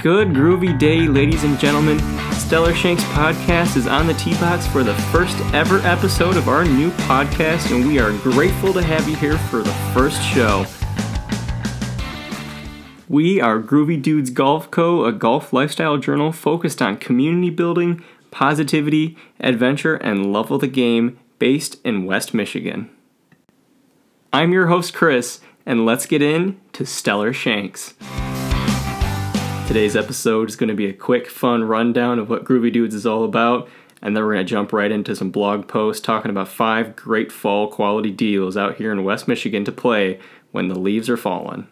Good groovy day, ladies and gentlemen. Stellar Shanks podcast is on the box for the first ever episode of our new podcast, and we are grateful to have you here for the first show. We are Groovy Dudes Golf Co., a golf lifestyle journal focused on community building, positivity, adventure, and love of the game, based in West Michigan. I'm your host, Chris, and let's get in to Stellar Shanks. Today's episode is going to be a quick, fun rundown of what Groovy Dudes is all about, and then we're going to jump right into some blog posts talking about five great fall quality deals out here in West Michigan to play when the leaves are falling.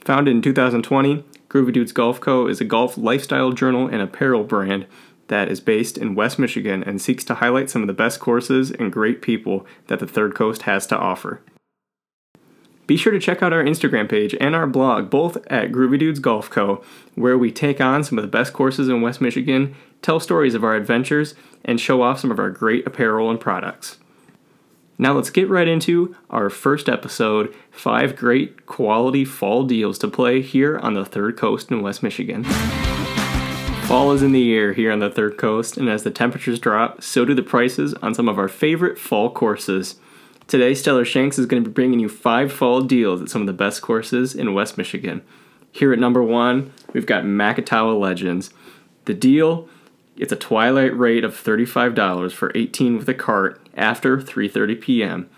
Founded in 2020, Groovy Dudes Golf Co. is a golf lifestyle journal and apparel brand that is based in West Michigan and seeks to highlight some of the best courses and great people that the Third Coast has to offer. Be sure to check out our Instagram page and our blog, both at Groovy Dudes Golf Co., where we take on some of the best courses in West Michigan, tell stories of our adventures, and show off some of our great apparel and products. Now let's get right into our first episode five great quality fall deals to play here on the Third Coast in West Michigan. Fall is in the air here on the Third Coast, and as the temperatures drop, so do the prices on some of our favorite fall courses. Today, Stellar Shanks is going to be bringing you five fall deals at some of the best courses in West Michigan. Here at number one, we've got Macatawa Legends. The deal, it's a twilight rate of $35 for 18 with a cart after 3:30 p.m.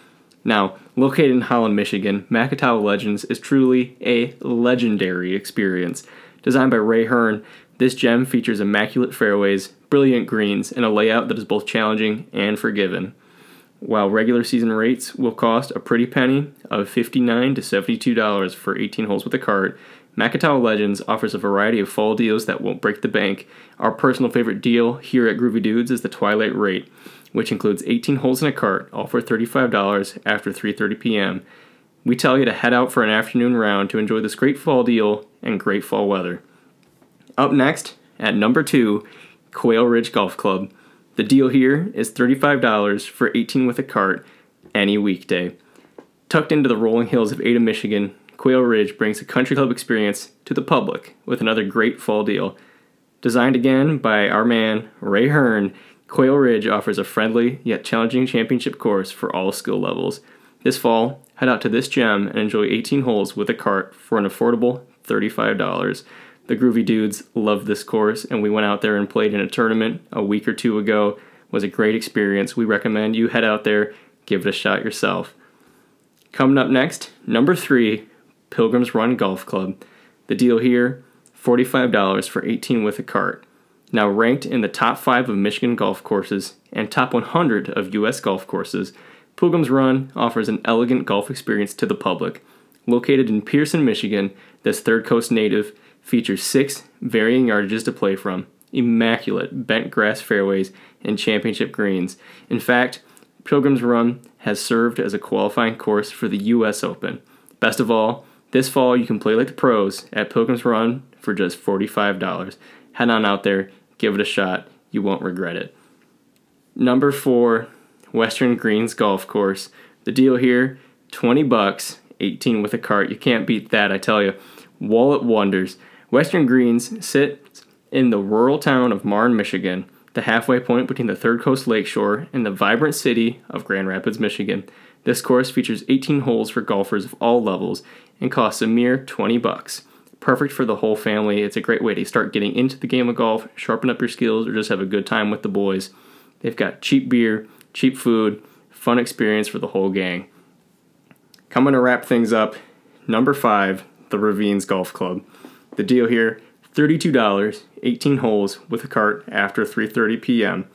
Now, located in Holland, Michigan, Macatawa Legends is truly a legendary experience. Designed by Ray Hearn, this gem features immaculate fairways, brilliant greens, and a layout that is both challenging and forgiving. While regular season rates will cost a pretty penny of 59 to $72 for 18 holes with a cart, Macatawa Legends offers a variety of fall deals that won't break the bank. Our personal favorite deal here at Groovy Dudes is the Twilight Rate, which includes 18 holes in a cart, all for $35 after 3:30 p.m. We tell you to head out for an afternoon round to enjoy this great fall deal and great fall weather. Up next, at number 2, Quail Ridge Golf Club. The deal here is $35 for 18 with a cart any weekday. Tucked into the rolling hills of Ada, Michigan, Quail Ridge brings a country club experience to the public with another great fall deal. Designed again by our man Ray Hearn, Quail Ridge offers a friendly yet challenging championship course for all skill levels. This fall, head out to this gem and enjoy 18 holes with a cart for an affordable $35 the Groovy Dudes love this course, and we went out there and played in a tournament a week or two ago. It was a great experience. We recommend you head out there, give it a shot yourself. Coming up next, number three, Pilgrims Run Golf Club. The deal here $45 for 18 with a cart. Now ranked in the top 5 of Michigan golf courses and top 100 of U.S. golf courses, Pilgrims Run offers an elegant golf experience to the public. Located in Pierson, Michigan, this Third Coast native features six varying yardages to play from, immaculate bent grass fairways, and championship greens. In fact, Pilgrim's Run has served as a qualifying course for the U.S. Open. Best of all, this fall you can play like the pros at Pilgrim's Run for just $45. Head on out there, give it a shot, you won't regret it. Number four, Western Greens Golf Course. The deal here, 20 bucks, 18 with a cart. You can't beat that, I tell you. Wallet Wonders. Western Greens sits in the rural town of Marne, Michigan, the halfway point between the Third Coast Lakeshore and the vibrant city of Grand Rapids, Michigan. This course features 18 holes for golfers of all levels and costs a mere 20 bucks. Perfect for the whole family. It's a great way to start getting into the game of golf, sharpen up your skills, or just have a good time with the boys. They've got cheap beer, cheap food, fun experience for the whole gang. Coming to wrap things up, number five, the Ravines Golf Club. The deal here $32, 18 holes with a cart after 3:30 p.m.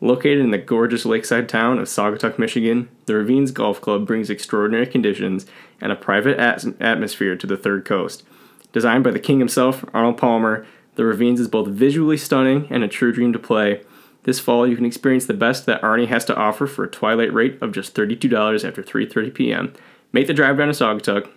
Located in the gorgeous lakeside town of Saugatuck, Michigan, the Ravines Golf Club brings extraordinary conditions and a private at- atmosphere to the Third Coast. Designed by the king himself, Arnold Palmer, the Ravines is both visually stunning and a true dream to play. This fall, you can experience the best that Arnie has to offer for a twilight rate of just $32 after 3:30 p.m. Make the drive down to Saugatuck,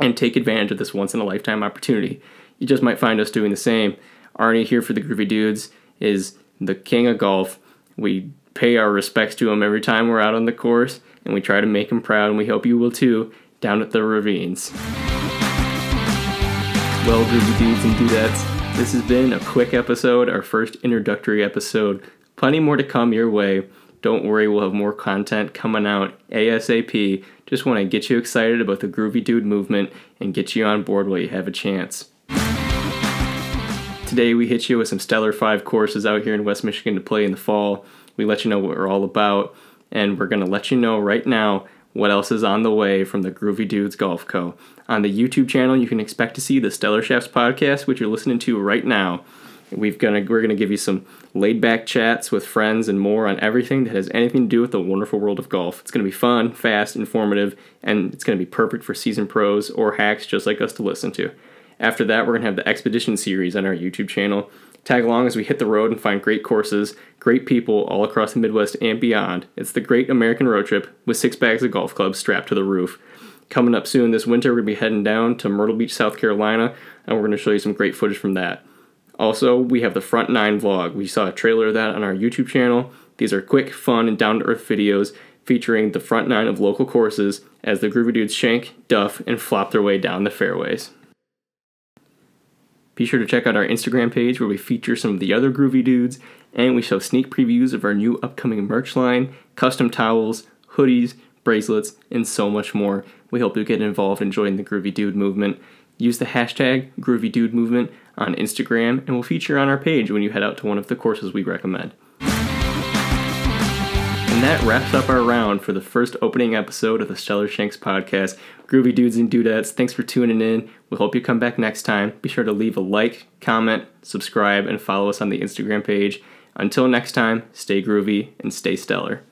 and take advantage of this once in a lifetime opportunity. You just might find us doing the same. Arnie here for the Groovy Dudes is the king of golf. We pay our respects to him every time we're out on the course, and we try to make him proud, and we hope you will too, down at the ravines. Well, groovy dudes and dudettes, this has been a quick episode, our first introductory episode. Plenty more to come your way. Don't worry, we'll have more content coming out ASAP. Just want to get you excited about the Groovy Dude movement and get you on board while you have a chance. Today, we hit you with some Stellar 5 courses out here in West Michigan to play in the fall. We let you know what we're all about, and we're going to let you know right now what else is on the way from the Groovy Dudes Golf Co. On the YouTube channel, you can expect to see the Stellar Shanks podcast, which you're listening to right now. We've gonna we're gonna give you some laid back chats with friends and more on everything that has anything to do with the wonderful world of golf. It's gonna be fun, fast, informative, and it's gonna be perfect for season pros or hacks just like us to listen to. After that, we're gonna have the expedition series on our YouTube channel. Tag along as we hit the road and find great courses, great people all across the Midwest and beyond. It's the Great American Road Trip with six bags of golf clubs strapped to the roof. Coming up soon this winter, we're going to be heading down to Myrtle Beach, South Carolina, and we're going to show you some great footage from that. Also, we have the Front 9 vlog. We saw a trailer of that on our YouTube channel. These are quick, fun, and down to earth videos featuring the front nine of local courses as the Groovy Dudes shank, duff, and flop their way down the fairways. Be sure to check out our Instagram page where we feature some of the other Groovy Dudes, and we show sneak previews of our new upcoming merch line, custom towels, hoodies, bracelets, and so much more. We hope you get involved in joining the Groovy Dude movement. Use the hashtag Groovy Dude Movement on Instagram, and we'll feature on our page when you head out to one of the courses we recommend. And that wraps up our round for the first opening episode of the Stellar Shanks podcast. Groovy dudes and dudettes, thanks for tuning in. We hope you come back next time. Be sure to leave a like, comment, subscribe, and follow us on the Instagram page. Until next time, stay groovy and stay stellar.